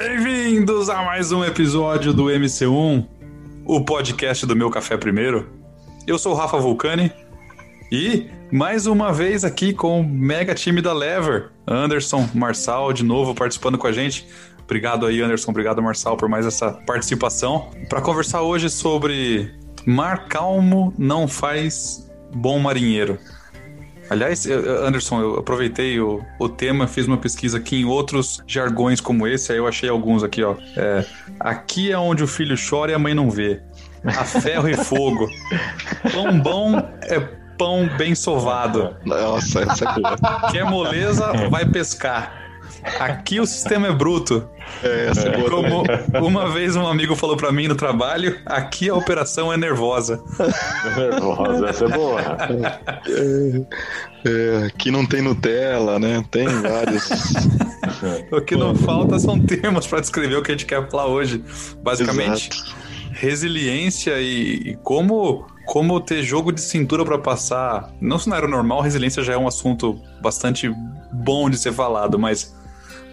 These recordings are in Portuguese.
Bem-vindos a mais um episódio do MC1, o podcast do meu café primeiro. Eu sou o Rafa Vulcani e mais uma vez aqui com o mega time da Lever, Anderson, Marçal, de novo participando com a gente. Obrigado aí, Anderson, obrigado, Marçal, por mais essa participação. Para conversar hoje sobre mar calmo não faz bom marinheiro. Aliás, Anderson, eu aproveitei o, o tema, fiz uma pesquisa aqui em outros jargões como esse, aí eu achei alguns aqui, ó. É, aqui é onde o filho chora e a mãe não vê. A ferro e fogo. Pão bom é pão bem sovado. Nossa, essa é boa. Quer moleza, vai pescar. Aqui o sistema é bruto. É, essa é boa Como uma vez um amigo falou para mim no trabalho, aqui a operação é nervosa. nervosa, essa é boa. É, é, aqui não tem Nutella, né? Tem vários. o que não falta são termos para descrever o que a gente quer falar hoje. Basicamente, Exato. resiliência e, e como como ter jogo de cintura para passar. No cenário normal, resiliência já é um assunto bastante bom de ser falado, mas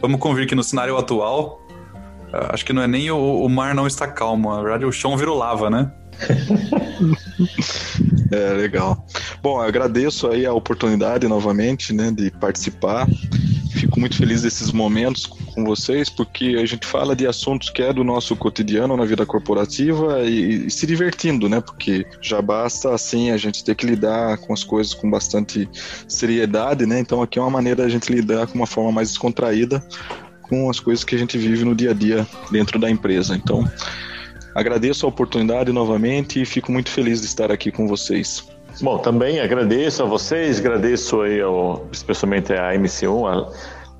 vamos convir que no cenário atual, ah, acho que não é nem o, o mar não está calmo, na verdade o chão virou lava, né? é, legal. Bom, agradeço aí a oportunidade novamente, né, de participar. Fico muito feliz desses momentos com vocês, porque a gente fala de assuntos que é do nosso cotidiano na vida corporativa e, e se divertindo, né? Porque já basta assim a gente ter que lidar com as coisas com bastante seriedade, né? Então aqui é uma maneira da gente lidar com uma forma mais descontraída com as coisas que a gente vive no dia a dia dentro da empresa. Então, agradeço a oportunidade novamente e fico muito feliz de estar aqui com vocês. Bom, também agradeço a vocês, agradeço aí ao, especialmente a MC1,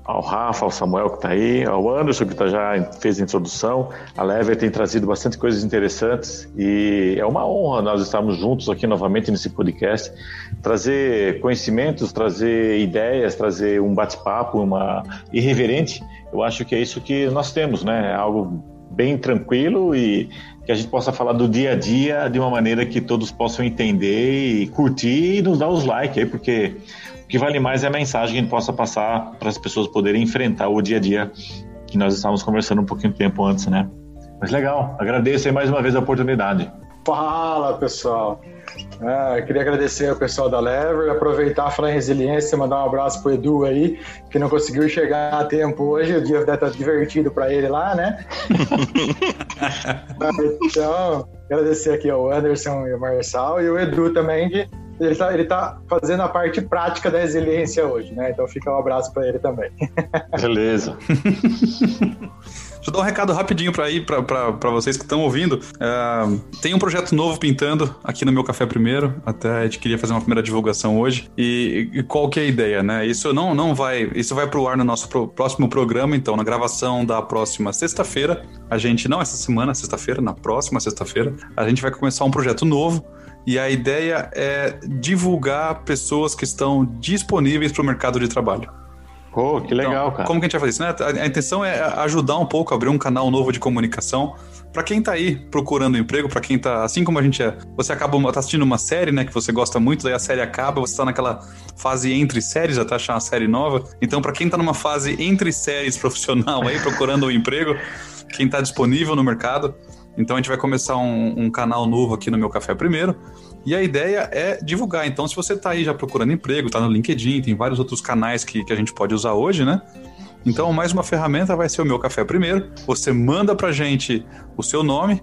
ao Rafa, ao Samuel que está aí, ao Anderson que tá, já fez a introdução, a Lever tem trazido bastante coisas interessantes e é uma honra nós estarmos juntos aqui novamente nesse podcast, trazer conhecimentos, trazer ideias, trazer um bate-papo, uma irreverente, eu acho que é isso que nós temos, né? É algo bem tranquilo e que a gente possa falar do dia a dia de uma maneira que todos possam entender e curtir e nos dar os likes aí, porque o que vale mais é a mensagem que a gente possa passar para as pessoas poderem enfrentar o dia a dia que nós estávamos conversando um pouquinho de tempo antes, né? Mas legal, agradeço aí mais uma vez a oportunidade. Fala pessoal, é, queria agradecer ao pessoal da Lever, aproveitar, falar em resiliência, mandar um abraço pro Edu aí, que não conseguiu chegar a tempo hoje, o dia deve estar divertido para ele lá, né? então, agradecer aqui ao Anderson e ao Marçal e o Edu também, que ele está ele tá fazendo a parte prática da resiliência hoje, né? Então fica um abraço para ele também. Beleza. Deixa eu dar um recado rapidinho para ir para vocês que estão ouvindo. Uh, tem um projeto novo pintando aqui no meu café primeiro. Até a gente queria fazer uma primeira divulgação hoje. E, e qual que é a ideia, né? Isso não, não vai. Isso vai pro ar no nosso pro, próximo programa, então, na gravação da próxima sexta-feira. A gente, não essa semana, sexta-feira, na próxima sexta-feira, a gente vai começar um projeto novo. E a ideia é divulgar pessoas que estão disponíveis para o mercado de trabalho. Pô, que legal, então, cara. Como que a gente vai fazer isso? Né? A, intenção é ajudar um pouco, abrir um canal novo de comunicação para quem tá aí procurando emprego, para quem tá, assim como a gente é, você acaba tá assistindo uma série, né, que você gosta muito, daí a série acaba, você tá naquela fase entre séries, até achar uma série nova. Então, para quem tá numa fase entre séries profissional aí procurando um emprego, quem tá disponível no mercado, então a gente vai começar um, um canal novo aqui no meu café primeiro. E a ideia é divulgar. Então, se você está aí já procurando emprego, está no LinkedIn, tem vários outros canais que, que a gente pode usar hoje, né? Então, mais uma ferramenta vai ser o meu café primeiro. Você manda para gente o seu nome,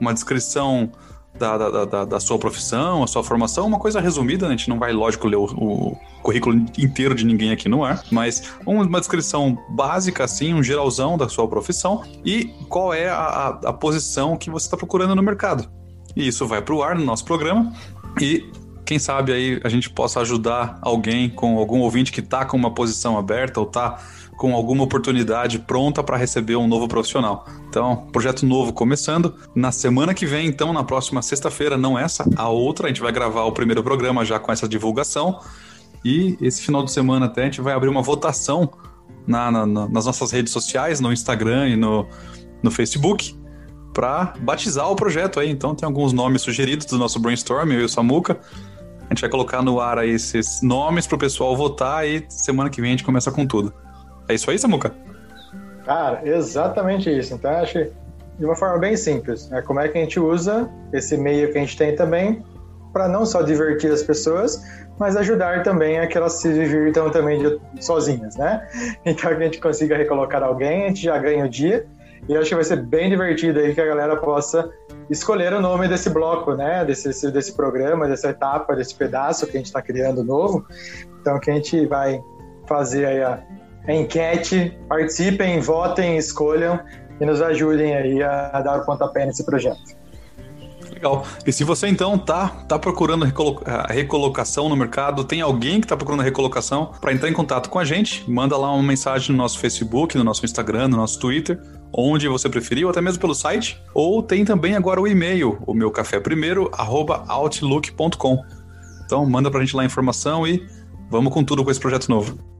uma descrição da, da, da, da, sua profissão, a sua formação, uma coisa resumida, né? a gente não vai, lógico, ler o, o, currículo inteiro de ninguém aqui no ar, mas uma descrição básica, assim, um geralzão da sua profissão e qual é a, a, a posição que você está procurando no mercado. E isso vai para o ar no nosso programa. E quem sabe aí a gente possa ajudar alguém com algum ouvinte que está com uma posição aberta ou está com alguma oportunidade pronta para receber um novo profissional. Então, projeto novo começando. Na semana que vem, então, na próxima sexta-feira, não essa, a outra, a gente vai gravar o primeiro programa já com essa divulgação. E esse final de semana até a gente vai abrir uma votação na, na, nas nossas redes sociais, no Instagram e no, no Facebook para batizar o projeto aí. Então tem alguns nomes sugeridos do nosso brainstorm, eu e o Samuca. A gente vai colocar no ar aí esses nomes para o pessoal votar e semana que vem a gente começa com tudo. É isso aí, Samuca? Cara, exatamente isso. Então, acho de uma forma bem simples. É como é que a gente usa esse meio que a gente tem também para não só divertir as pessoas, mas ajudar também a que elas se divirtam também de, sozinhas, né? Então que a gente consiga recolocar alguém, a gente já ganha o dia. E acho que vai ser bem divertido aí que a galera possa escolher o nome desse bloco, né? Desse, desse programa, dessa etapa, desse pedaço que a gente está criando novo. Então que a gente vai fazer aí a enquete, participem, votem, escolham e nos ajudem aí a, dar o pontapé nesse projeto. Legal. E se você então tá, tá procurando a recolocação no mercado, tem alguém que está procurando a recolocação, para entrar em contato com a gente, manda lá uma mensagem no nosso Facebook, no nosso Instagram, no nosso Twitter, onde você preferir, ou até mesmo pelo site. Ou tem também agora o e-mail, o meu café outlook.com. Então manda pra gente lá a informação e vamos com tudo com esse projeto novo.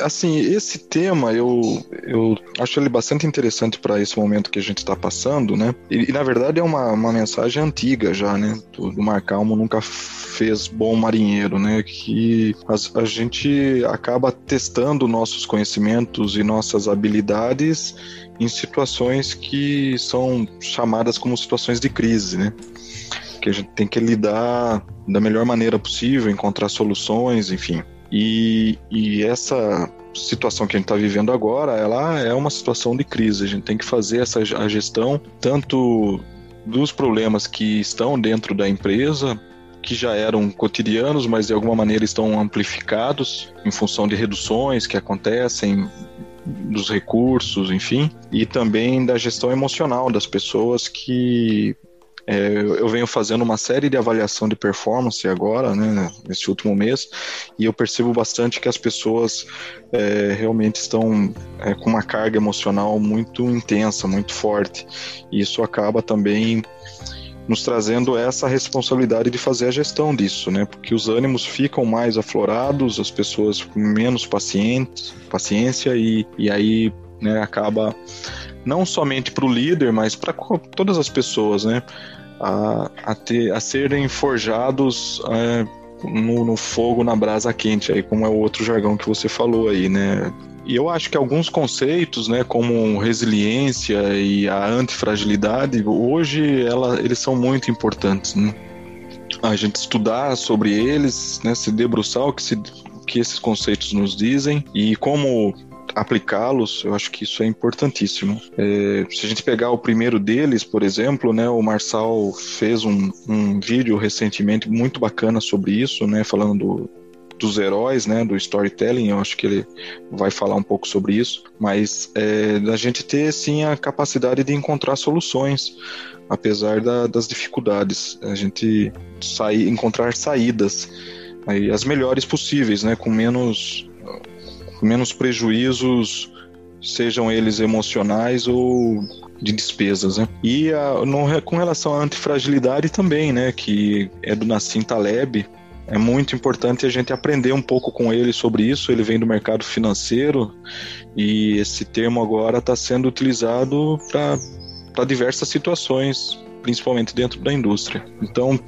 Assim, esse tema eu, eu acho ele bastante interessante para esse momento que a gente está passando, né? E, e, na verdade é uma, uma mensagem antiga já, né? Do, do Mar Calmo nunca fez bom marinheiro, né? Que a, a gente acaba testando nossos conhecimentos e nossas habilidades em situações que são chamadas como situações de crise, né? Que a gente tem que lidar da melhor maneira possível, encontrar soluções, enfim. E, e essa situação que a gente está vivendo agora, ela é uma situação de crise. A gente tem que fazer essa a gestão tanto dos problemas que estão dentro da empresa, que já eram cotidianos, mas de alguma maneira estão amplificados em função de reduções que acontecem dos recursos, enfim, e também da gestão emocional das pessoas que é, eu venho fazendo uma série de avaliação de performance agora, né, nesse último mês, e eu percebo bastante que as pessoas é, realmente estão é, com uma carga emocional muito intensa, muito forte. E isso acaba também nos trazendo essa responsabilidade de fazer a gestão disso, né? Porque os ânimos ficam mais aflorados, as pessoas com menos pacientes, paciência e, e aí né, acaba não somente para o líder, mas para todas as pessoas, né? a, a, ter, a serem forjados é, no, no, fogo, na brasa quente, aí, como é o outro jargão que você falou aí, né? E eu acho que alguns conceitos, né, como resiliência e a antifragilidade, hoje ela, eles são muito importantes, né? A gente estudar sobre eles, né, se debruçar o que, se, o que esses conceitos nos dizem e como aplicá-los, eu acho que isso é importantíssimo. É, se a gente pegar o primeiro deles, por exemplo, né, o Marçal fez um, um vídeo recentemente muito bacana sobre isso, né, falando do, dos heróis, né, do storytelling, eu acho que ele vai falar um pouco sobre isso, mas é, da gente ter sim a capacidade de encontrar soluções, apesar da, das dificuldades, a gente sair, encontrar saídas, aí, as melhores possíveis, né, com menos menos prejuízos, sejam eles emocionais ou de despesas, né? E a, no, com relação à antifragilidade também, né, que é do Nassim Taleb, é muito importante a gente aprender um pouco com ele sobre isso. Ele vem do mercado financeiro e esse termo agora está sendo utilizado para diversas situações, principalmente dentro da indústria. Então,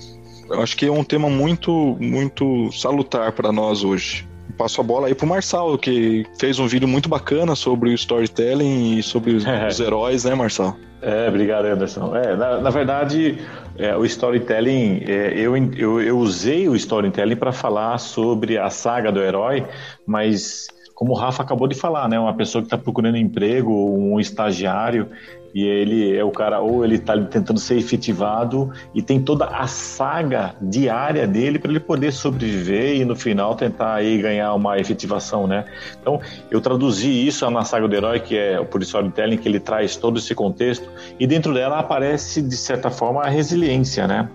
eu acho que é um tema muito, muito salutar para nós hoje passo a bola aí pro Marçal, que fez um vídeo muito bacana sobre o storytelling e sobre os, os heróis, né, Marçal? É, obrigado, Anderson. É, na, na verdade, é, o storytelling, é, eu, eu, eu usei o storytelling para falar sobre a saga do herói, mas como o Rafa acabou de falar, né? Uma pessoa que está procurando emprego, um estagiário, e ele é o cara, ou ele está tentando ser efetivado e tem toda a saga diária dele para ele poder sobreviver e no final tentar aí ganhar uma efetivação, né? Então, eu traduzi isso na saga do herói, que é por storytelling, que ele traz todo esse contexto, e dentro dela aparece, de certa forma, a resiliência, né?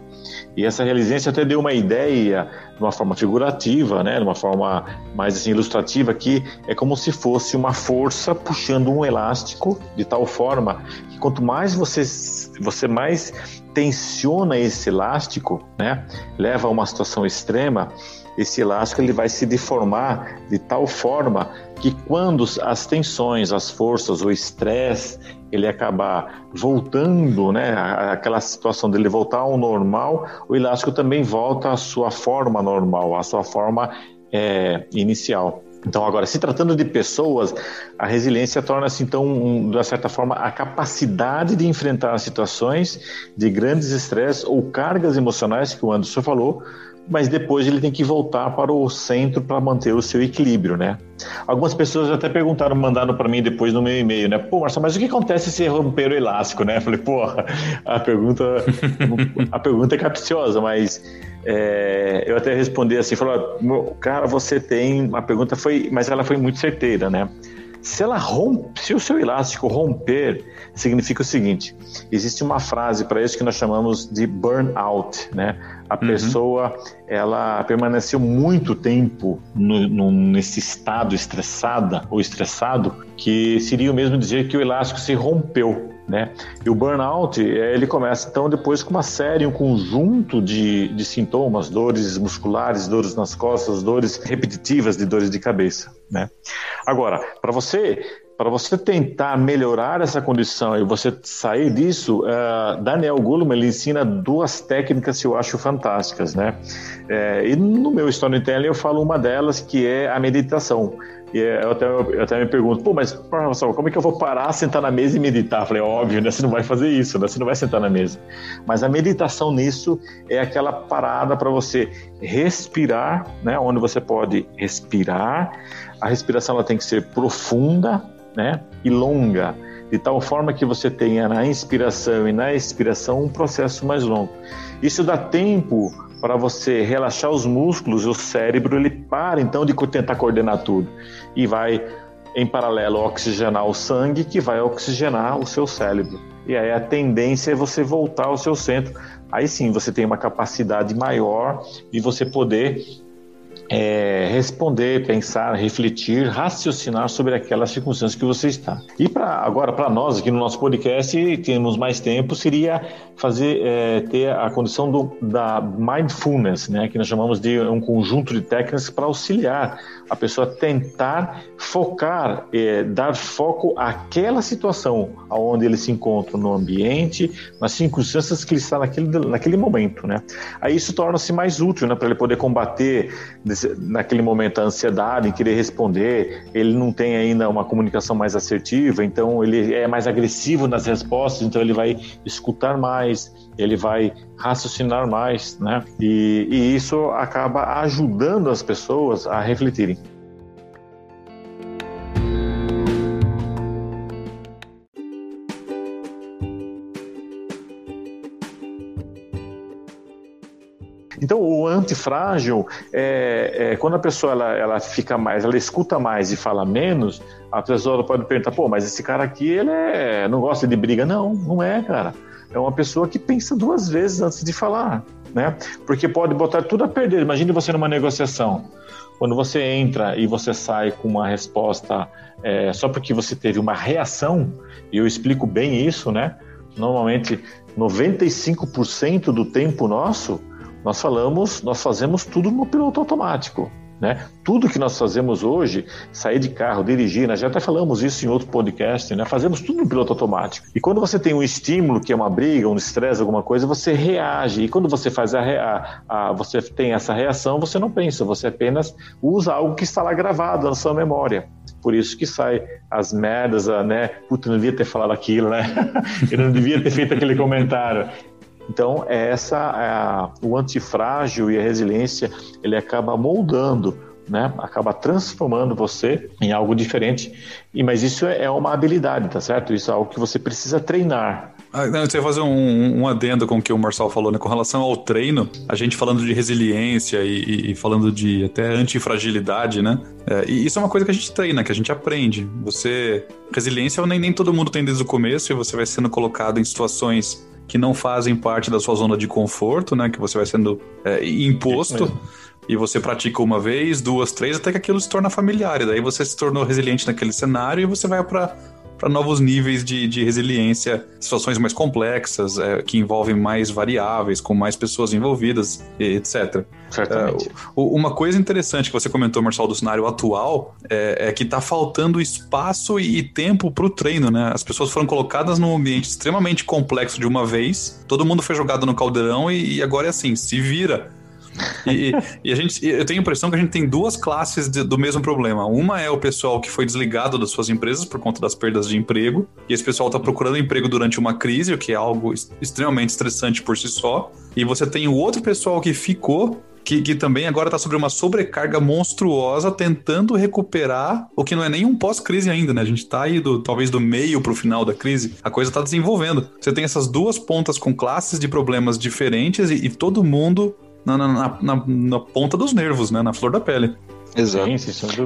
E essa resiliência até deu uma ideia, de uma forma figurativa, né, de uma forma mais assim, ilustrativa, que é como se fosse uma força puxando um elástico de tal forma que quanto mais você, você mais tensiona esse elástico, né, leva a uma situação extrema, esse elástico ele vai se deformar de tal forma que quando as tensões, as forças, o estresse, ele acabar voltando, né, aquela situação dele voltar ao normal, o elástico também volta à sua forma normal, à sua forma é, inicial. Então, agora, se tratando de pessoas, a resiliência torna-se, então, um, de certa forma, a capacidade de enfrentar situações de grandes estresses ou cargas emocionais, que o Anderson falou, mas depois ele tem que voltar para o centro para manter o seu equilíbrio, né? Algumas pessoas até perguntaram, mandaram para mim depois no meu e-mail, né? Pô, Marcelo, mas o que acontece se romper o elástico, né? Falei, porra, a pergunta, a pergunta é capciosa, mas é, eu até respondi assim, falou, cara, você tem, a pergunta foi, mas ela foi muito certeira, né? Se ela rompe, se o seu elástico romper, significa o seguinte: existe uma frase para isso que nós chamamos de burnout, né? A uhum. pessoa ela permaneceu muito tempo no, no, nesse estado estressada ou estressado, que seria o mesmo dizer que o elástico se rompeu. Né? E o burnout, é, ele começa então depois com uma série, um conjunto de, de sintomas, dores musculares, dores nas costas, dores repetitivas de dores de cabeça, né? Agora, para você para você tentar melhorar essa condição e você sair disso, uh, Daniel Goleman ele ensina duas técnicas que eu acho fantásticas, né? É, e no meu storytelling eu falo uma delas que é a meditação. E eu até, eu até me pergunto, pô, mas como é que eu vou parar, sentar na mesa e meditar? Falei, óbvio, né? Você não vai fazer isso, né? Você não vai sentar na mesa. Mas a meditação nisso é aquela parada para você respirar, né? Onde você pode respirar. A respiração ela tem que ser profunda, né? E longa de tal forma que você tenha na inspiração e na expiração um processo mais longo. Isso dá tempo para você relaxar os músculos o cérebro ele para então de tentar coordenar tudo e vai em paralelo oxigenar o sangue que vai oxigenar o seu cérebro. E aí a tendência é você voltar ao seu centro. Aí sim você tem uma capacidade maior de você poder é, responder, pensar, refletir, raciocinar sobre aquela circunstância que você está. E para agora para nós aqui no nosso podcast temos mais tempo seria fazer é, ter a condição do, da mindfulness, né, que nós chamamos de um conjunto de técnicas para auxiliar a pessoa tentar focar, é, dar foco àquela situação onde ele se encontra no ambiente, nas circunstâncias que ele está naquele, naquele momento, né? Aí isso torna-se mais útil, né, para ele poder combater naquele momento a ansiedade, querer responder. Ele não tem ainda uma comunicação mais assertiva, então ele é mais agressivo nas respostas, então ele vai escutar mais, ele vai raciocinar mais, né? E, e isso acaba ajudando as pessoas a refletirem. Antifrágil é, é, quando a pessoa ela, ela fica mais, ela escuta mais e fala menos, a pessoa pode perguntar, pô, mas esse cara aqui ele é, não gosta de briga? Não, não é, cara é uma pessoa que pensa duas vezes antes de falar, né? Porque pode botar tudo a perder. Imagine você numa negociação. Quando você entra e você sai com uma resposta é, só porque você teve uma reação, e eu explico bem isso, né? Normalmente, 95% do tempo nosso, nós falamos, nós fazemos tudo no piloto automático. Né? Tudo que nós fazemos hoje, sair de carro, dirigir, nós já até falamos isso em outro podcast, né? fazemos tudo no piloto automático. E quando você tem um estímulo, que é uma briga, um estresse, alguma coisa, você reage. E quando você faz a, a, a, você tem essa reação, você não pensa, você apenas usa algo que está lá gravado na sua memória. Por isso que sai as merdas, né? Puta, não devia ter falado aquilo, né? Eu não devia ter feito aquele comentário. Então, é essa é a, o antifrágil e a resiliência, ele acaba moldando né? Acaba transformando você em algo diferente. E mas isso é uma habilidade, tá certo? Isso é algo que você precisa treinar. Ah, não, você ia fazer um, um, adendo com o que o Marcel falou, né? Com relação ao treino, a gente falando de resiliência e, e falando de até antifragilidade, né? É, e isso é uma coisa que a gente treina, que a gente aprende. Você. Resiliência nem, nem todo mundo tem desde o começo e você vai sendo colocado em situações que não fazem parte da sua zona de conforto, né? Que você vai sendo é, imposto. E você pratica uma vez, duas, três, até que aquilo se torna familiar. E daí você se tornou resiliente naquele cenário e você vai para para novos níveis de, de resiliência, situações mais complexas, é, que envolvem mais variáveis, com mais pessoas envolvidas, etc. Certamente. É, uma coisa interessante que você comentou, Marcelo, do cenário atual é, é que está faltando espaço e, e tempo para o treino, né? As pessoas foram colocadas num ambiente extremamente complexo de uma vez, todo mundo foi jogado no caldeirão e, e agora é assim, se vira e, e, a gente, eu tenho a impressão que a gente tem duas classes de, do mesmo problema. Uma é o pessoal que foi desligado das suas empresas por conta das perdas de emprego, e esse pessoal está procurando emprego durante uma crise, o que é algo extremamente estressante por si só. E você tem o outro pessoal que ficou que, que, também agora está sobre uma sobrecarga monstruosa, tentando recuperar o que não é nem um pós-crise ainda, né? A gente está aí do, talvez do meio para o final da crise, a coisa está desenvolvendo. Você tem essas duas pontas com classes de problemas diferentes e, e todo mundo na, na, na, na ponta dos nervos, né? Na flor da pele. Exato.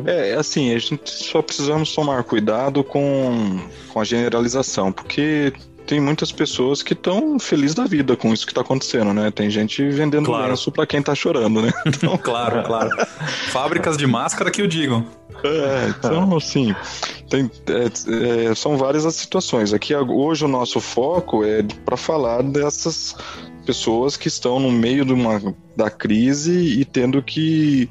é, assim, a gente só precisamos tomar cuidado com, com a generalização, porque tem muitas pessoas que estão felizes da vida com isso que está acontecendo, né? Tem gente vendendo claro. lenço para quem está chorando, né? Então... claro, claro. Fábricas de máscara que o digam. É, então, assim, tem, é, é, são várias as situações. Aqui hoje o nosso foco é para falar dessas pessoas que estão no meio de uma, da crise e tendo que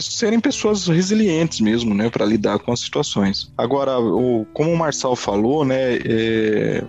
serem pessoas resilientes mesmo, né, para lidar com as situações. Agora, o, como o Marçal falou, né, é,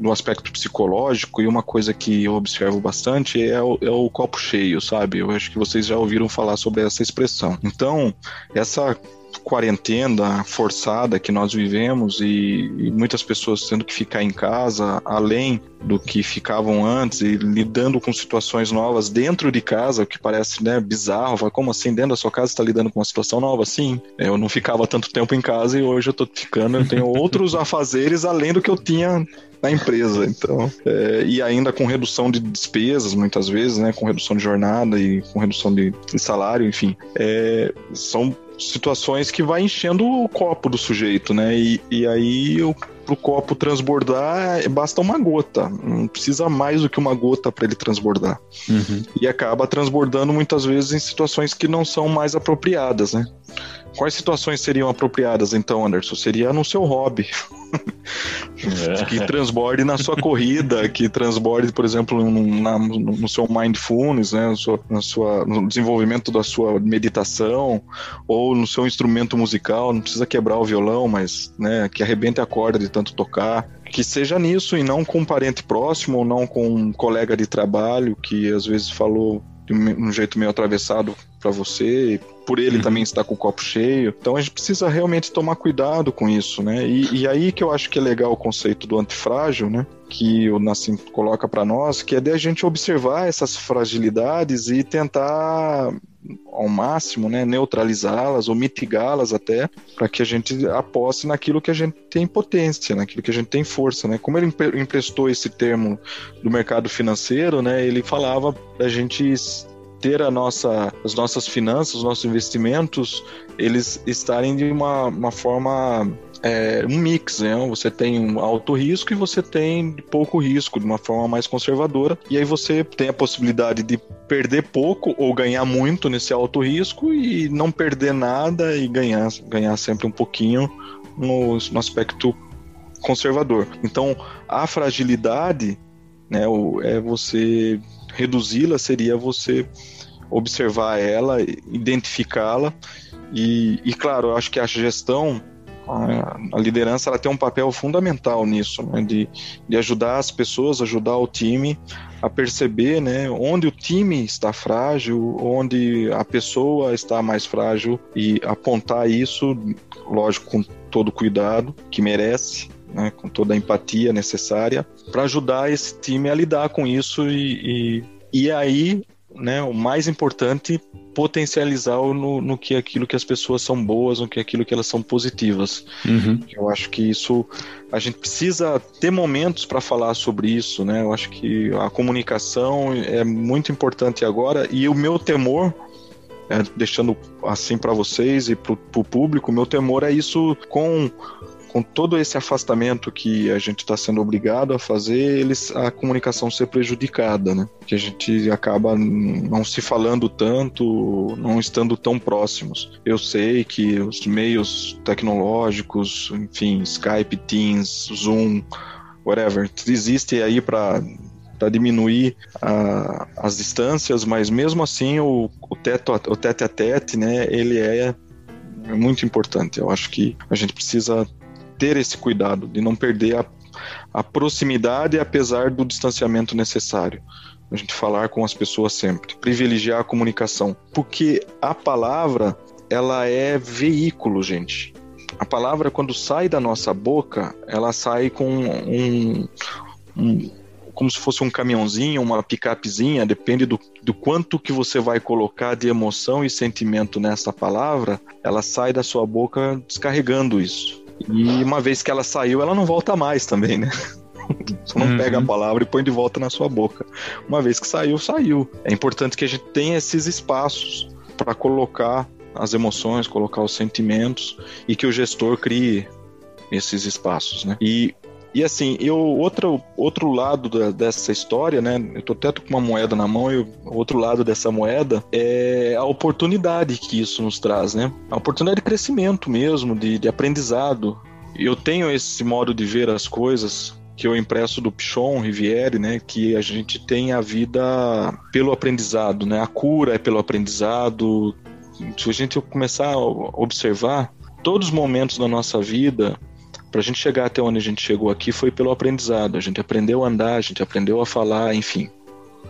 no aspecto psicológico, e uma coisa que eu observo bastante é o, é o, copo cheio, sabe? Eu acho que vocês já ouviram falar sobre essa expressão. Então, essa quarentena forçada que nós vivemos e, e, muitas pessoas tendo que ficar em casa além do que ficavam antes e lidando com situações novas dentro de casa, o que parece né, bizarro. Como assim, dentro da sua casa está lidando com uma situação nova? Sim, eu não ficava tanto tempo em casa e hoje eu estou ficando, eu tenho outros afazeres além do que eu tinha na empresa. Então, é, e ainda com redução de despesas, muitas vezes, né? Com redução de jornada e com redução de, de salário, enfim. É, são situações que vai enchendo o copo do sujeito, né? E, e aí o pro copo transbordar, basta uma gota. Não precisa mais do que uma gota para ele transbordar. Uhum. E acaba transbordando muitas vezes em situações que não são mais apropriadas, né? Quais situações seriam apropriadas então, Anderson? Seria no seu hobby. Que transborde na sua corrida, que transborde, por exemplo, no, na, no seu mindfulness, né? Sua, na sua, no desenvolvimento da sua meditação, ou no seu instrumento musical. Não precisa quebrar o violão, mas né, que arrebente a corda de tanto tocar que seja nisso e não com um parente próximo ou não com um colega de trabalho que às vezes falou de um jeito meio atravessado para você, por ele uhum. também estar com o copo cheio. Então a gente precisa realmente tomar cuidado com isso, né? E, e aí que eu acho que é legal o conceito do antifrágil, né? Que o Nassim coloca para nós, que é de a gente observar essas fragilidades e tentar ao máximo, né, neutralizá-las ou mitigá-las até, para que a gente aposte naquilo que a gente tem potência, naquilo que a gente tem força, né? Como ele emprestou esse termo do mercado financeiro, né, ele falava da gente ter a nossa, as nossas finanças, os nossos investimentos, eles estarem de uma, uma forma é, um mix, né? Você tem um alto risco e você tem pouco risco, de uma forma mais conservadora. E aí você tem a possibilidade de perder pouco ou ganhar muito nesse alto risco e não perder nada e ganhar, ganhar sempre um pouquinho no, no aspecto conservador. Então, a fragilidade, né, é você reduzi-la seria você observar ela, identificá-la. E, e, claro, eu acho que a gestão, a, a liderança, ela tem um papel fundamental nisso, né, de, de ajudar as pessoas, ajudar o time a perceber né, onde o time está frágil, onde a pessoa está mais frágil e apontar isso, lógico, com todo cuidado que merece, né, com toda a empatia necessária, para ajudar esse time a lidar com isso e, e e aí, né, o mais importante, potencializar no, no que aquilo que as pessoas são boas, no que aquilo que elas são positivas. Uhum. Eu acho que isso a gente precisa ter momentos para falar sobre isso, né? Eu acho que a comunicação é muito importante agora e o meu temor é, deixando assim para vocês e para o público, meu temor é isso com com todo esse afastamento que a gente está sendo obrigado a fazer, eles, a comunicação ser prejudicada, né? Que a gente acaba não se falando tanto, não estando tão próximos. Eu sei que os meios tecnológicos, enfim, Skype, Teams, Zoom, whatever, existem aí para para diminuir a, as distâncias, mas mesmo assim o, o, teto, o tete a tete, né, ele é muito importante. Eu acho que a gente precisa ter esse cuidado de não perder a, a proximidade apesar do distanciamento necessário. A gente falar com as pessoas sempre, privilegiar a comunicação, porque a palavra ela é veículo, gente. A palavra quando sai da nossa boca, ela sai com um, um como se fosse um caminhãozinho, uma picapezinha, depende do, do quanto que você vai colocar de emoção e sentimento nessa palavra, ela sai da sua boca descarregando isso. E uma vez que ela saiu, ela não volta mais também, né? Você não uhum. pega a palavra e põe de volta na sua boca. Uma vez que saiu, saiu. É importante que a gente tenha esses espaços para colocar as emoções, colocar os sentimentos e que o gestor crie esses espaços, né? E e assim, eu outro outro lado da, dessa história, né? Eu tô até com uma moeda na mão e o outro lado dessa moeda é a oportunidade que isso nos traz, né? A oportunidade de crescimento mesmo, de, de aprendizado. Eu tenho esse modo de ver as coisas que eu impresso do Pichon Riviere, né, que a gente tem a vida pelo aprendizado, né? A cura é pelo aprendizado. Se a gente começar a observar todos os momentos da nossa vida, para a gente chegar até onde a gente chegou aqui foi pelo aprendizado. A gente aprendeu a andar, a gente aprendeu a falar, enfim.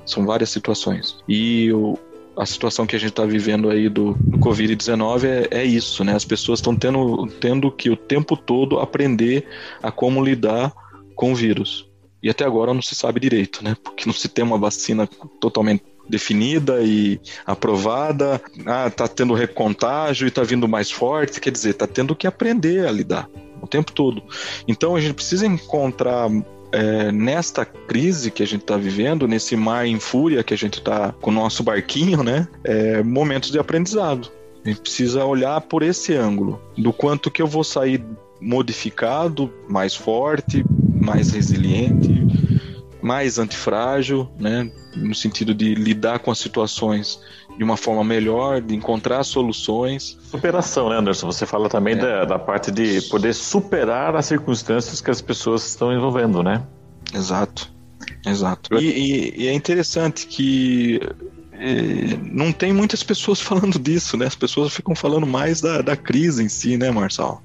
São várias situações. E o, a situação que a gente está vivendo aí do, do Covid-19 é, é, isso, né? As pessoas estão tendo, tendo que o tempo todo aprender a como lidar com o vírus. E até agora não se sabe direito, né? Porque não se tem uma vacina totalmente definida e aprovada. Ah, tá tendo recontágio e tá vindo mais forte. Quer dizer, tá tendo que aprender a lidar o tempo todo. Então a gente precisa encontrar é, nesta crise que a gente está vivendo, nesse mar em fúria que a gente está com o nosso barquinho, né? É, momentos de aprendizado. A gente precisa olhar por esse ângulo, do quanto que eu vou sair modificado, mais forte, mais resiliente, mais antifrágil, né? No sentido de lidar com as situações de uma forma melhor, de encontrar soluções. Superação, né, Anderson? Você fala também é. da, da parte de poder superar as circunstâncias que as pessoas estão envolvendo, né? Exato, exato. E, e, e é interessante que é, não tem muitas pessoas falando disso, né? As pessoas ficam falando mais da, da crise em si, né, Marçal?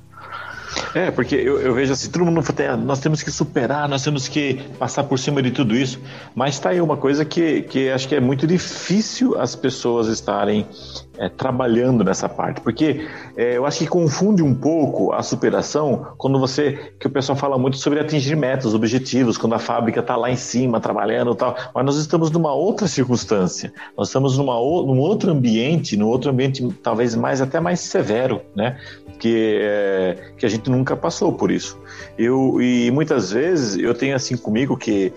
É, porque eu, eu, vejo assim, todo mundo fala, nós temos que superar, nós temos que passar por cima de tudo isso, mas está aí uma coisa que, que acho que é muito difícil as pessoas estarem é, trabalhando nessa parte, porque é, eu acho que confunde um pouco a superação quando você, que o pessoal fala muito sobre atingir metas, objetivos, quando a fábrica está lá em cima trabalhando e tal, mas nós estamos numa outra circunstância, nós estamos numa, num outro ambiente, num outro ambiente talvez mais até mais severo, né? que, é, que a gente nunca passou por isso. Eu, e muitas vezes eu tenho assim comigo que,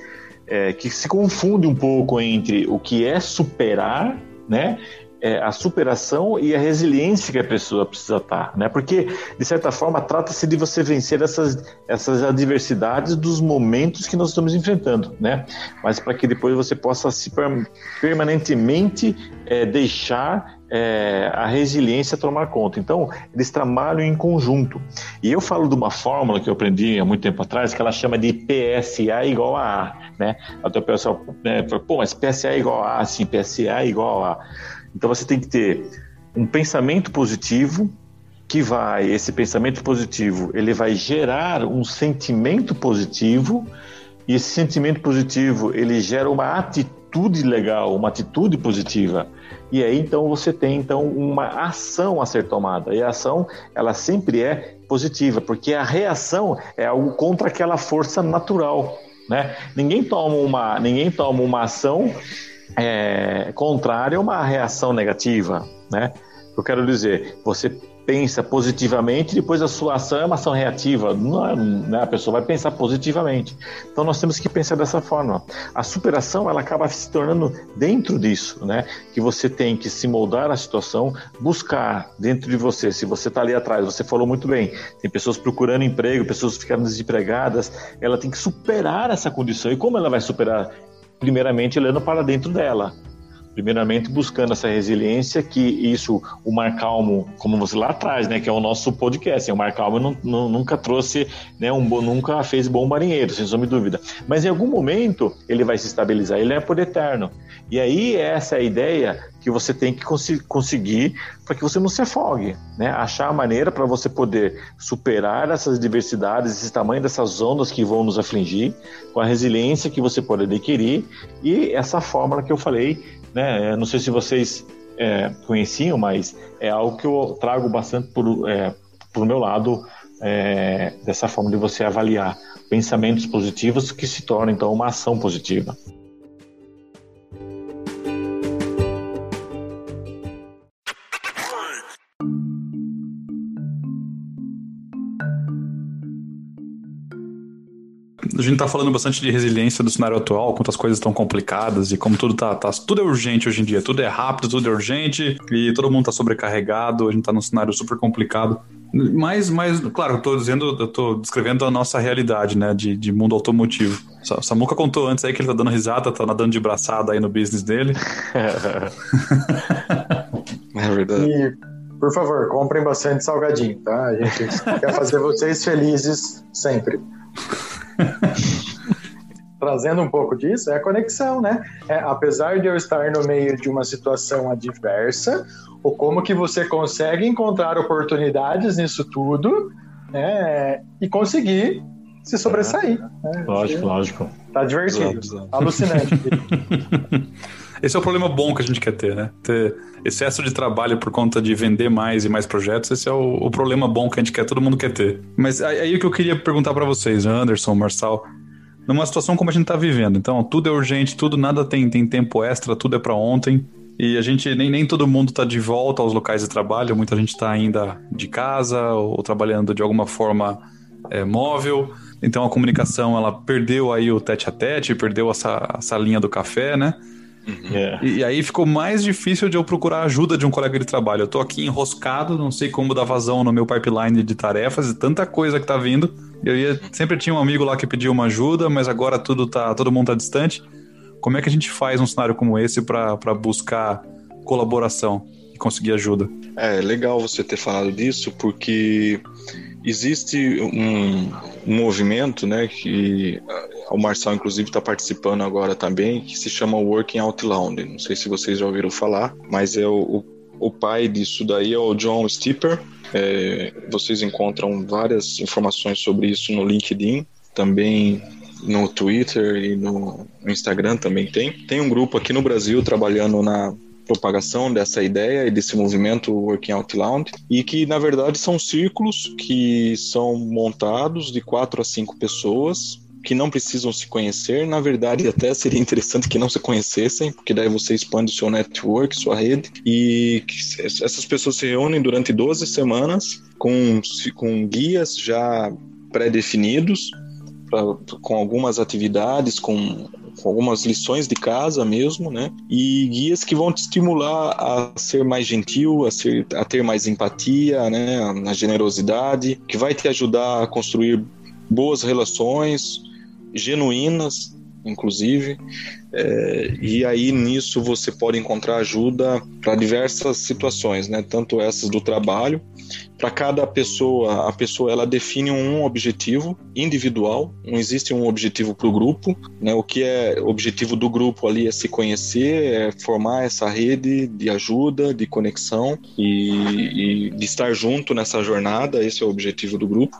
é, que se confunde um pouco entre o que é superar, né? É, a superação e a resiliência que a pessoa precisa estar, né? Porque de certa forma trata-se de você vencer essas, essas adversidades dos momentos que nós estamos enfrentando, né? Mas para que depois você possa se permanentemente é, deixar é, a resiliência tomar conta. Então, eles trabalham em conjunto. E eu falo de uma fórmula que eu aprendi há muito tempo atrás, que ela chama de PSA igual a A. Né? Até o pessoal né, fala, pô, mas PSA igual a A, sim, PSA igual a A. Então, você tem que ter um pensamento positivo, que vai, esse pensamento positivo, ele vai gerar um sentimento positivo, e esse sentimento positivo, ele gera uma atitude legal, uma atitude positiva. E aí então você tem então uma ação a ser tomada. E a ação, ela sempre é positiva, porque a reação é algo contra aquela força natural, né? Ninguém toma uma, ninguém toma uma ação é, a uma reação negativa. né? Eu quero dizer, você pensa positivamente, depois a sua ação é uma ação reativa. Não é, né? A pessoa vai pensar positivamente. Então nós temos que pensar dessa forma. A superação ela acaba se tornando dentro disso, né? Que você tem que se moldar a situação, buscar dentro de você. Se você está ali atrás, você falou muito bem. Tem pessoas procurando emprego, pessoas ficando desempregadas. Ela tem que superar essa condição. E como ela vai superar? Primeiramente, olhando para dentro dela primeiramente buscando essa resiliência que isso o Mar Calmo, como você lá atrás, né, que é o nosso podcast, o Mar Calmo não, não, nunca trouxe, né, um nunca fez bom marinheiro, sem sombra de dúvida. Mas em algum momento ele vai se estabilizar, ele é por eterno. E aí essa é a ideia que você tem que cons conseguir para que você não se afogue, né? Achar a maneira para você poder superar essas diversidades, esse tamanho dessas ondas que vão nos afligir, com a resiliência que você pode adquirir e essa fórmula que eu falei né? Não sei se vocês é, conheciam, mas é algo que eu trago bastante por, é, por meu lado, é, dessa forma de você avaliar pensamentos positivos que se tornam então uma ação positiva. A gente tá falando bastante de resiliência do cenário atual, quantas coisas estão complicadas e como tudo tá, tá, Tudo é urgente hoje em dia, tudo é rápido, tudo é urgente e todo mundo tá sobrecarregado, a gente tá num cenário super complicado. Mas, mas claro, eu tô dizendo, eu tô descrevendo a nossa realidade, né, de, de mundo automotivo. Samuca contou antes aí que ele tá dando risada, tá nadando de braçada aí no business dele. é verdade. E, por favor, comprem bastante salgadinho, tá? A gente quer fazer vocês felizes sempre. Trazendo um pouco disso, é a conexão, né? É, apesar de eu estar no meio de uma situação adversa, o como que você consegue encontrar oportunidades nisso tudo né? e conseguir se sobressair. Né? Lógico, lógico. Tá divertido. Alucinante. Esse é o problema bom que a gente quer ter, né? Ter excesso de trabalho por conta de vender mais e mais projetos, esse é o, o problema bom que a gente quer, todo mundo quer ter. Mas aí o que eu queria perguntar para vocês, Anderson, Marçal, numa situação como a gente tá vivendo, então tudo é urgente, tudo, nada tem, tem tempo extra, tudo é para ontem. E a gente, nem, nem todo mundo está de volta aos locais de trabalho, muita gente está ainda de casa ou, ou, trabalhando de alguma forma é, móvel. Então a comunicação ela perdeu aí o tete a tete, perdeu essa, essa linha do café, né? Uhum. É. E, e, aí ficou mais difícil de eu procurar ajuda de um colega de trabalho. Eu tô aqui enroscado, não sei como dar vazão no meu pipeline de tarefas e tanta coisa que tá vindo. Eu ia, sempre tinha um amigo lá que pedia uma ajuda, mas agora tudo tá, todo mundo tá distante. Como é que a gente faz um cenário como esse para buscar colaboração e conseguir ajuda? É legal você ter falado disso, porque existe um, movimento, né, que o Marçal inclusive está participando agora também, que se chama Working Out Loud. Não sei se vocês já ouviram falar, mas é o, o, pai disso daí é o John Stipper. É, vocês encontram várias informações sobre isso no LinkedIn, também no Twitter e no Instagram também tem. Tem um grupo aqui no Brasil trabalhando na propagação dessa ideia e desse movimento Working Out Loud e que na verdade são círculos que são montados de quatro a cinco pessoas que não precisam se conhecer, na verdade até seria interessante que não se conhecessem, porque daí você expande o seu network, sua rede, e essas pessoas se reúnem durante 12 semanas com, com guias já pré-definidos, com algumas atividades, com algumas lições de casa mesmo, né? E guias que vão te estimular a ser mais gentil, a, ser, a ter mais empatia, né? Na generosidade, que vai te ajudar a construir boas relações genuínas, inclusive. É, e aí nisso você pode encontrar ajuda para diversas situações, né? Tanto essas do trabalho para cada pessoa, a pessoa ela define um objetivo individual, não existe um objetivo para o grupo, né? O que é objetivo do grupo ali é se conhecer, é formar essa rede de ajuda, de conexão e, e de estar junto nessa jornada, esse é o objetivo do grupo.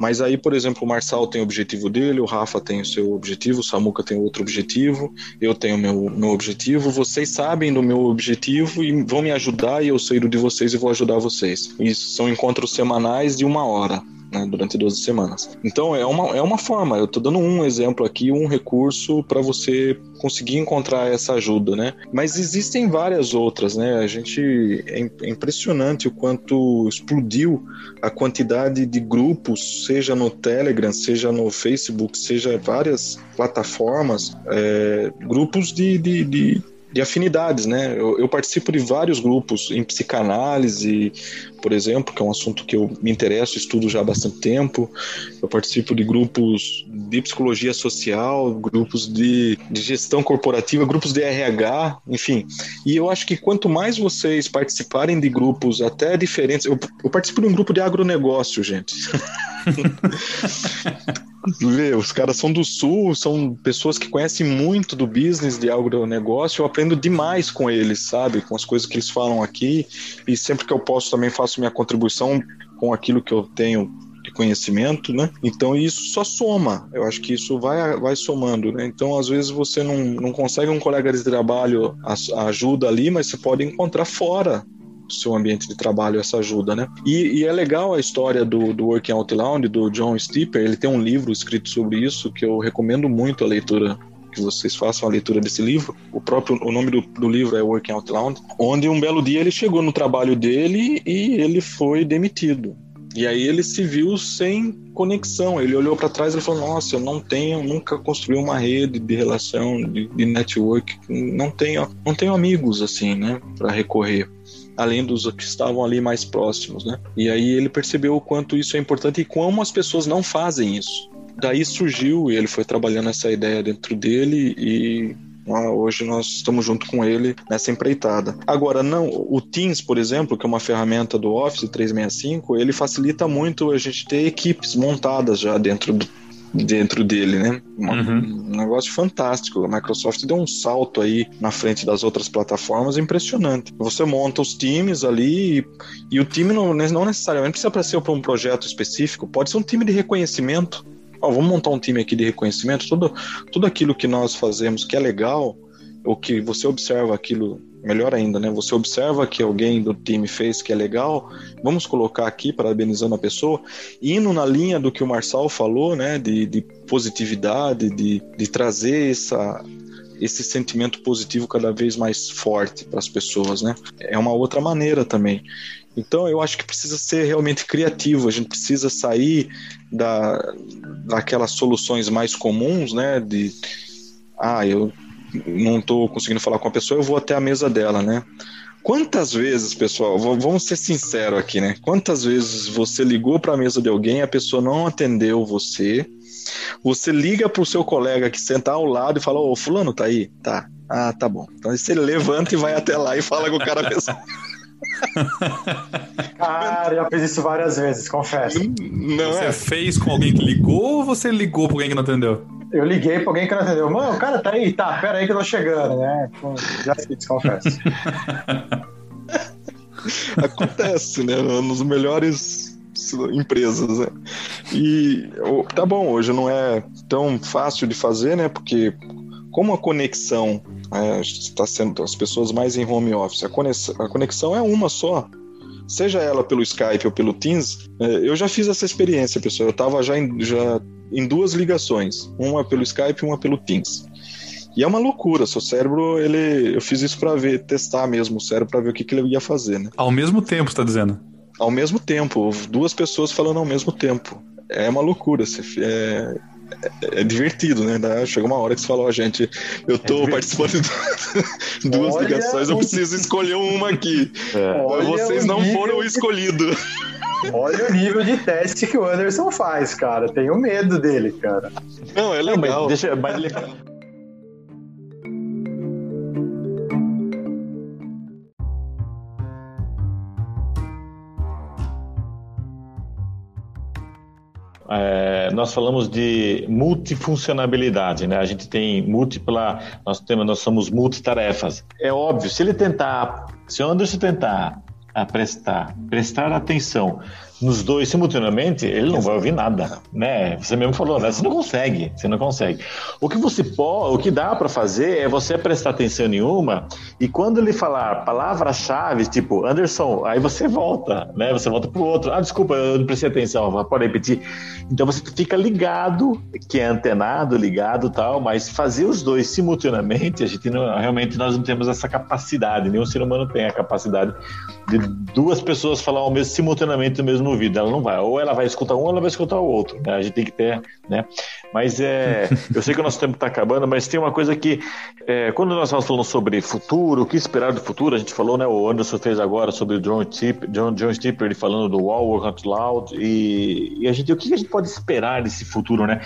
Mas aí, por exemplo, o Marçal tem o objetivo dele, o Rafa tem o seu objetivo, o Samuca tem outro objetivo, eu tenho o meu, meu objetivo, vocês sabem do meu objetivo e vão me ajudar e eu sei do de vocês e vou ajudar vocês. Isso são encontros semanais de uma hora. Né, durante 12 semanas. Então é uma, é uma forma, eu estou dando um exemplo aqui, um recurso para você conseguir encontrar essa ajuda, né? Mas existem várias outras, né? A gente é, é impressionante o quanto explodiu a quantidade de grupos, seja no Telegram, seja no Facebook, seja várias plataformas, é, grupos de, de, de de afinidades, né? Eu, eu, participo de vários grupos em psicanálise, por exemplo, que é um assunto que eu me interesso, estudo já há bastante tempo. Eu participo de grupos de psicologia social, grupos de, de gestão corporativa, grupos de RH, enfim. E eu acho que quanto mais vocês participarem de grupos até diferentes, eu, eu participo de um grupo de agronegócio, gente. Vê, os caras são do sul, são pessoas que conhecem muito do business de agronegócio. Eu aprendo demais com eles, sabe? Com as coisas que eles falam aqui. E sempre que eu posso também faço minha contribuição com aquilo que eu tenho de conhecimento, né? Então isso só soma. Eu acho que isso vai, vai somando, né? Então às vezes você não, não consegue um colega de trabalho a, ajuda ali, mas você pode encontrar fora seu ambiente de trabalho essa ajuda, né? E, e, é legal a história do, do Working Out Loud, do John Stipper, ele tem um livro escrito sobre isso que eu recomendo muito a leitura que vocês façam a leitura desse livro. O próprio o nome do, do, livro é Working Out Loud, onde um belo dia ele chegou no trabalho dele e ele foi demitido. E aí ele se viu sem conexão. Ele olhou para trás e falou: Nossa, eu não tenho, nunca construí uma rede de relação, de, de network, não tenho, não tenho amigos assim, né, para recorrer além dos que estavam ali mais próximos, né? E aí ele percebeu o quanto isso é importante e como as pessoas não fazem isso. Daí surgiu e ele foi trabalhando essa ideia dentro dele e Hoje nós estamos junto com ele nessa empreitada. Agora, não, o Teams, por exemplo, que é uma ferramenta do Office 365, ele facilita muito a gente ter equipes montadas já dentro do, dentro dele, né? Uhum. Um negócio fantástico. A Microsoft deu um salto aí na frente das outras plataformas impressionante. Você monta os times ali e, e o time não, não necessariamente precisa ser para um projeto específico, pode ser um time de reconhecimento. Ó, vamos montar um time aqui de reconhecimento. Tudo, tudo aquilo que nós fazemos que é legal, ou que você observa aquilo melhor ainda, né? Você observa que alguém do time fez que é legal, vamos colocar aqui parabenizando a pessoa, indo na linha do que o Marçal falou, né? De, de positividade, de, de trazer essa, esse sentimento positivo cada vez mais forte para as pessoas, né? É uma outra maneira também. Então eu acho que precisa ser realmente criativo, a gente precisa sair da, daquelas soluções mais comuns, né? De ah, eu não estou conseguindo falar com a pessoa, eu vou até a mesa dela, né? Quantas vezes, pessoal, vamos ser sinceros aqui, né? Quantas vezes você ligou para a mesa de alguém, a pessoa não atendeu você, você liga para o seu colega que senta ao lado e fala: Ô, Fulano, tá aí? Tá. Ah, tá bom. Então você levanta e vai até lá e fala com o cara mesmo. Cara, já fiz isso várias vezes, confesso. Não você é? fez com alguém que ligou ou você ligou para alguém que não atendeu? Eu liguei pra alguém que não atendeu. Mano, o cara tá aí, tá, pera aí que eu tô chegando, né? Já fiz, confesso. Acontece, né? Nos melhores empresas, né? E tá bom, hoje não é tão fácil de fazer, né? Porque como a conexão está é, sendo as pessoas mais em home office, a conexão, a conexão é uma só seja ela pelo Skype ou pelo Teams, é, eu já fiz essa experiência, pessoal. Eu estava já, já em duas ligações, uma pelo Skype e uma pelo Teams. E é uma loucura, seu cérebro, ele, eu fiz isso para ver, testar mesmo o cérebro para ver o que, que ele ia fazer, né? Ao mesmo tempo, está dizendo? Ao mesmo tempo, duas pessoas falando ao mesmo tempo. É uma loucura, você, é, é, é, divertido, né? Chega uma hora que você fala, ó, oh, gente, eu tô é participando de duas Olha ligações, eu preciso escolher uma aqui. É. Vocês não foram escolhidos. Olha o nível de teste que o Anderson faz, cara. Tenho medo dele, cara. Não, é legal. Não, mas deixa, mas ele... É, nós falamos de multifuncionalidade, né? A gente tem múltipla, nós temos, nós somos multitarefas. É óbvio, se ele tentar, se o Anderson tentar a prestar, prestar atenção nos dois simultaneamente, ele não vai ouvir nada, né? Você mesmo falou, né? Você não consegue, você não consegue. O que você pode, o que dá para fazer é você prestar atenção em uma e quando ele falar palavra-chave, tipo Anderson, aí você volta, né? Você volta pro outro. Ah, desculpa, eu não prestei atenção, pode repetir. Então você fica ligado, que é antenado, ligado, tal, mas fazer os dois simultaneamente, a gente não, realmente nós não temos essa capacidade, nenhum ser humano tem a capacidade de duas pessoas falar ao mesmo simultaneamente no mesmo ouvido. Ela não vai. Ou ela vai escutar um ou ela vai escutar o outro. Né? A gente tem que ter, né? Mas é, eu sei que o nosso tempo está acabando, mas tem uma coisa que é, quando nós estamos falando sobre futuro, o que esperar do futuro, a gente falou, né? O Anderson fez agora sobre o John Tip, John, John Tipper, ele falando do Wall Work Out Loud e, e a gente, o que a gente pode esperar desse futuro, né?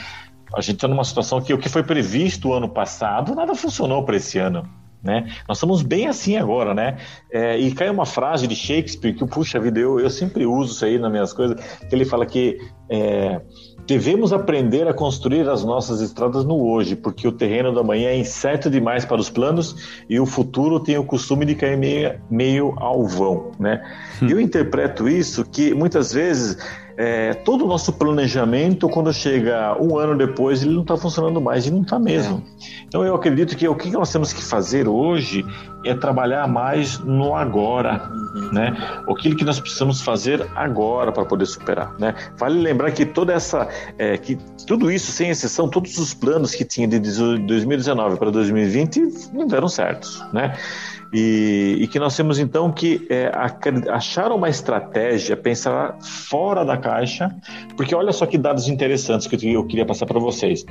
A gente está numa situação que o que foi previsto ano passado nada funcionou para esse ano. Né? Nós estamos bem assim agora, né? É, e cai uma frase de Shakespeare que, puxa vida, eu, eu sempre uso isso aí nas minhas coisas, que ele fala que é, devemos aprender a construir as nossas estradas no hoje, porque o terreno da manhã é incerto demais para os planos e o futuro tem o costume de cair meio, meio ao vão, né? Hum. Eu interpreto isso que muitas vezes é, todo o nosso planejamento, quando chega um ano depois, ele não está funcionando mais, e não está mesmo. É. Então eu acredito que o que nós temos que fazer hoje é trabalhar mais no agora, uhum. né? Aquilo que nós precisamos fazer agora para poder superar, né? Vale lembrar que toda essa, é, que tudo isso, sem exceção, todos os planos que tinha de 2019 para 2020 não deram certos, né? E, e, que nós temos então que é, achar uma estratégia, pensar fora da caixa, porque olha só que dados interessantes que eu queria passar para vocês.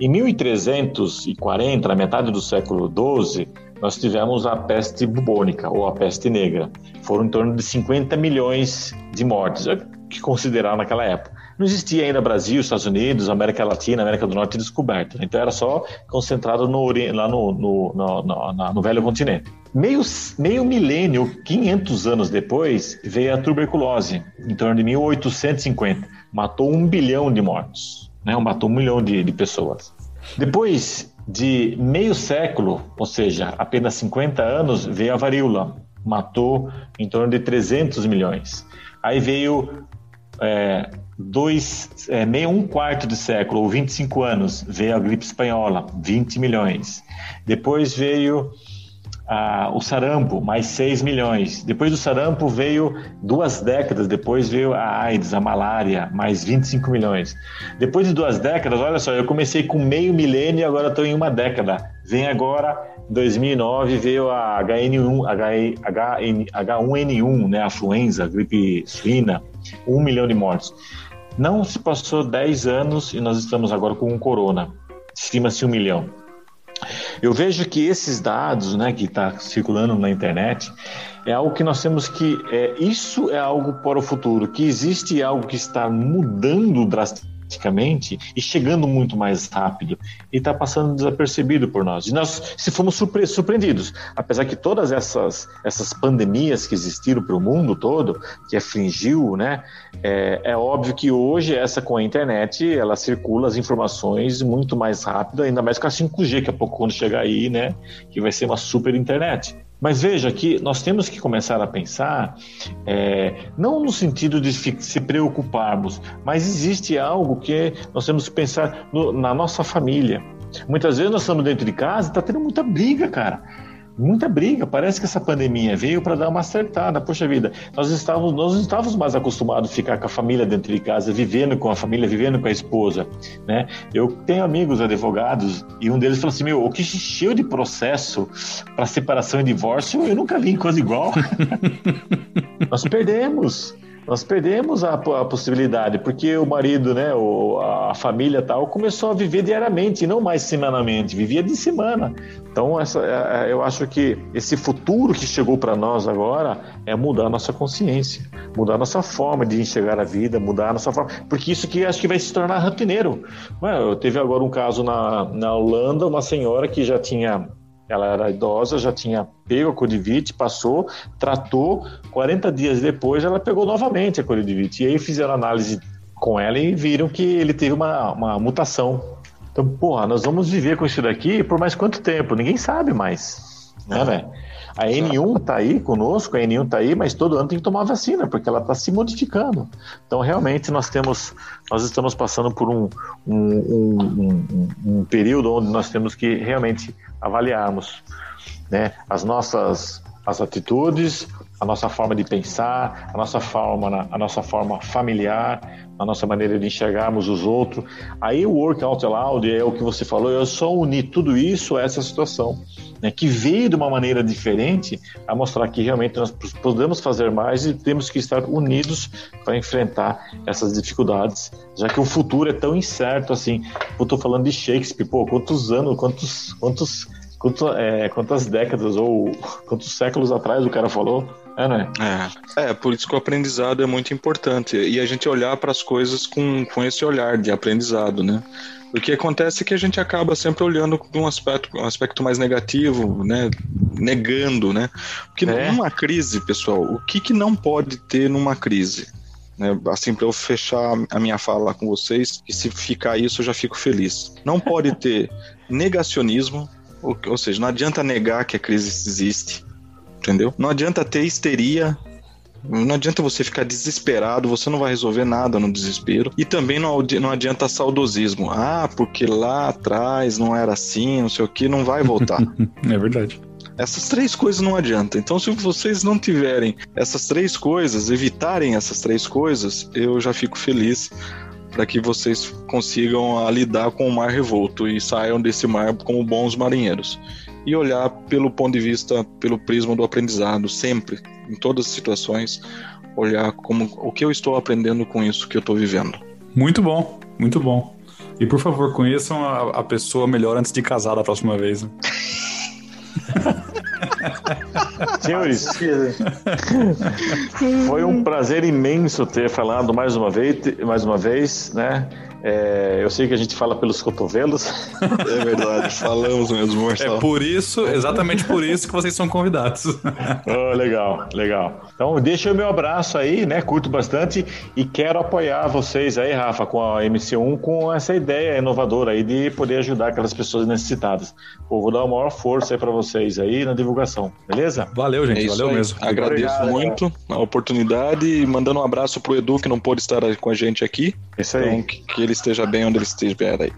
Em 1340, na metade do século XII, nós tivemos a peste bubônica ou a peste negra. Foram em torno de 50 milhões de mortes, é que considerar naquela época. Não existia ainda Brasil, Estados Unidos, América Latina, América do Norte descoberto. Então era só concentrado no, lá no, no, no, no velho continente. Meio, meio milênio, 500 anos depois, veio a tuberculose, em torno de 1850. Matou um bilhão de mortos, né? matou um milhão de, de pessoas. Depois de meio século, ou seja, apenas 50 anos, veio a varíola, matou em torno de 300 milhões. Aí veio é, dois, é, meio um quarto de século, ou 25 anos, veio a gripe espanhola, 20 milhões. Depois veio ah, o sarampo, mais 6 milhões. Depois do sarampo veio duas décadas, depois veio a AIDS, a malária, mais 25 milhões. Depois de duas décadas, olha só, eu comecei com meio milênio e agora estou em uma década. Vem agora, 2009, veio a HN1, H1N1, né, a influenza, gripe suína, um milhão de mortes. Não se passou 10 anos e nós estamos agora com um corona. Estima-se um milhão. Eu vejo que esses dados, né, que está circulando na internet, é algo que nós temos que. É, isso é algo para o futuro, que existe algo que está mudando drasticamente drasticamente e chegando muito mais rápido e está passando desapercebido por nós. E nós se fomos surpre surpreendidos, apesar que todas essas, essas pandemias que existiram para o mundo todo, que afligiu, né, é, é, óbvio que hoje essa com a internet ela circula as informações muito mais rápido, ainda mais com a 5G, que a pouco quando chegar aí, né, que vai ser uma super internet. Mas veja que nós temos que começar a pensar, é, não no sentido de se preocuparmos, mas existe algo que nós temos que pensar no, na nossa família. Muitas vezes nós estamos dentro de casa e está tendo muita briga, cara muita briga. Parece que essa pandemia veio para dar uma acertada. Poxa vida, nós estávamos, nós não estávamos mais acostumados a ficar com a família dentro de casa, vivendo com a família, vivendo com a esposa, né? Eu tenho amigos advogados e um deles falou assim: "Meu, o que encheu de processo para separação e divórcio, eu nunca vi coisa igual". nós perdemos nós perdemos a, a, possibilidade, porque o marido, né, o, a família tal, começou a viver diariamente, e não mais semanalmente, vivia de semana. Então, essa, é, é, eu acho que esse futuro que chegou para nós agora é mudar a nossa consciência, mudar a nossa forma de enxergar a vida, mudar a nossa forma, porque isso que acho que vai se tornar rotineiro. Eu teve agora um caso na, na Holanda, uma senhora que já tinha ela era idosa, já tinha pego a Codivite, passou, tratou, 40 dias depois ela pegou novamente a Codivite. E aí fizeram análise com ela e viram que ele teve uma, uma mutação. Então, porra, nós vamos viver com isso daqui por mais quanto tempo? Ninguém sabe mais, né, velho? A N1 está aí conosco, a N1 está aí, mas todo ano tem que tomar vacina, porque ela está se modificando. Então, realmente, nós temos, nós estamos passando por um, um, um, um período onde nós temos que realmente avaliarmos né, as nossas as atitudes, a nossa forma de pensar, a nossa forma, a nossa forma familiar, a nossa maneira de enxergarmos os outros. Aí o work out loud é o que você falou, eu só uni tudo isso a essa situação, né, que veio de uma maneira diferente a mostrar que realmente nós podemos fazer mais e temos que estar unidos para enfrentar essas dificuldades, já que o futuro é tão incerto assim. Eu estou falando de Shakespeare, pô, quantos anos, quantos, quantos Quanto, é, quantas décadas ou quantos séculos atrás o cara falou? É, né? É, é, por isso que o aprendizado é muito importante. E a gente olhar para as coisas com, com esse olhar de aprendizado, né? O que acontece é que a gente acaba sempre olhando com um aspecto, um aspecto mais negativo, né? Negando, né? Porque é. numa crise, pessoal, o que, que não pode ter numa crise? Né, assim, para eu fechar a minha fala com vocês, que se ficar isso eu já fico feliz. Não pode ter negacionismo, ou, ou seja, não adianta negar que a crise existe, entendeu? Não adianta ter histeria não adianta você ficar desesperado, você não vai resolver nada no desespero. E também não, não adianta saudosismo. Ah, porque lá atrás não era assim, não sei o que, não vai voltar. é verdade. Essas três coisas não adianta. Então, se vocês não tiverem essas três coisas, evitarem essas três coisas, eu já fico feliz para que vocês consigam a, lidar com o mar revolto e saiam desse mar como bons marinheiros. E olhar pelo ponto de vista, pelo prisma do aprendizado, sempre, em todas as situações, olhar como o que eu estou aprendendo com isso que eu estou vivendo. Muito bom, muito bom. E por favor, conheçam a, a pessoa melhor antes de casar da próxima vez. Né? Senhores, foi um prazer imenso ter falado mais uma vez, mais uma vez, né? É, eu sei que a gente fala pelos cotovelos. É verdade, falamos mesmo, Marcelo. É por isso, exatamente por isso que vocês são convidados. Oh, legal, legal. Então, deixa o meu abraço aí, né? Curto bastante e quero apoiar vocês aí, Rafa, com a MC1, com essa ideia inovadora aí de poder ajudar aquelas pessoas necessitadas. Pô, vou dar a maior força aí para vocês aí na divulgação, beleza? Valeu, gente, é valeu aí. mesmo. Agradeço Obrigado, muito a oportunidade e mandando um abraço pro Edu, que não pôde estar com a gente aqui. Isso aí. Então, que ele esteja bem onde ele estiver aí.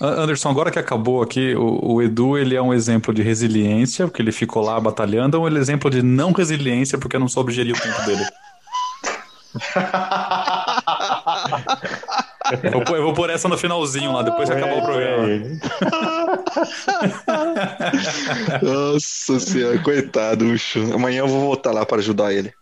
Anderson, agora que acabou aqui, o, o, Edu ele é um exemplo de resiliência, porque ele ficou lá batalhando, ou um exemplo de não resiliência, porque não soube gerir o tempo dele? Eu vou, pôr, eu vou pôr essa no finalzinho lá, depois que acabar o programa. Nossa senhora, coitado, Ucho. Amanhã eu vou voltar lá para ajudar ele.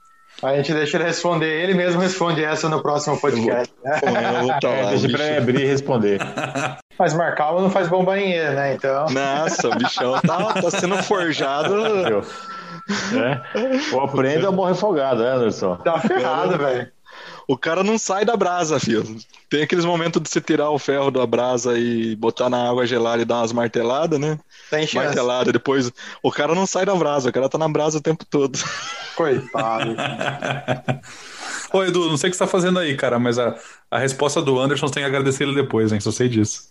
A gente deixa ele responder, ele mesmo responde essa no próximo podcast. Amanhã eu vou estar lá. Deixa pra ele abrir e responder. Mas Marcal não faz bombainha, né? Então. Nossa, o bichão tá, tá sendo forjado. É. Ou aprende ou morre afogado, né, Anderson? Tá ferrado, velho o cara não sai da brasa, filho. Tem aqueles momentos de você tirar o ferro da brasa e botar na água gelada e dar umas marteladas, né? Tem chance. Martelada, depois o cara não sai da brasa, o cara tá na brasa o tempo todo. Coitado. Ô, Edu, não sei o que você tá fazendo aí, cara, mas a, a resposta do Anderson tem que agradecer ele depois, hein? Só sei disso.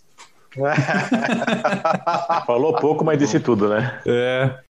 Falou pouco, mas disse tudo, né? É.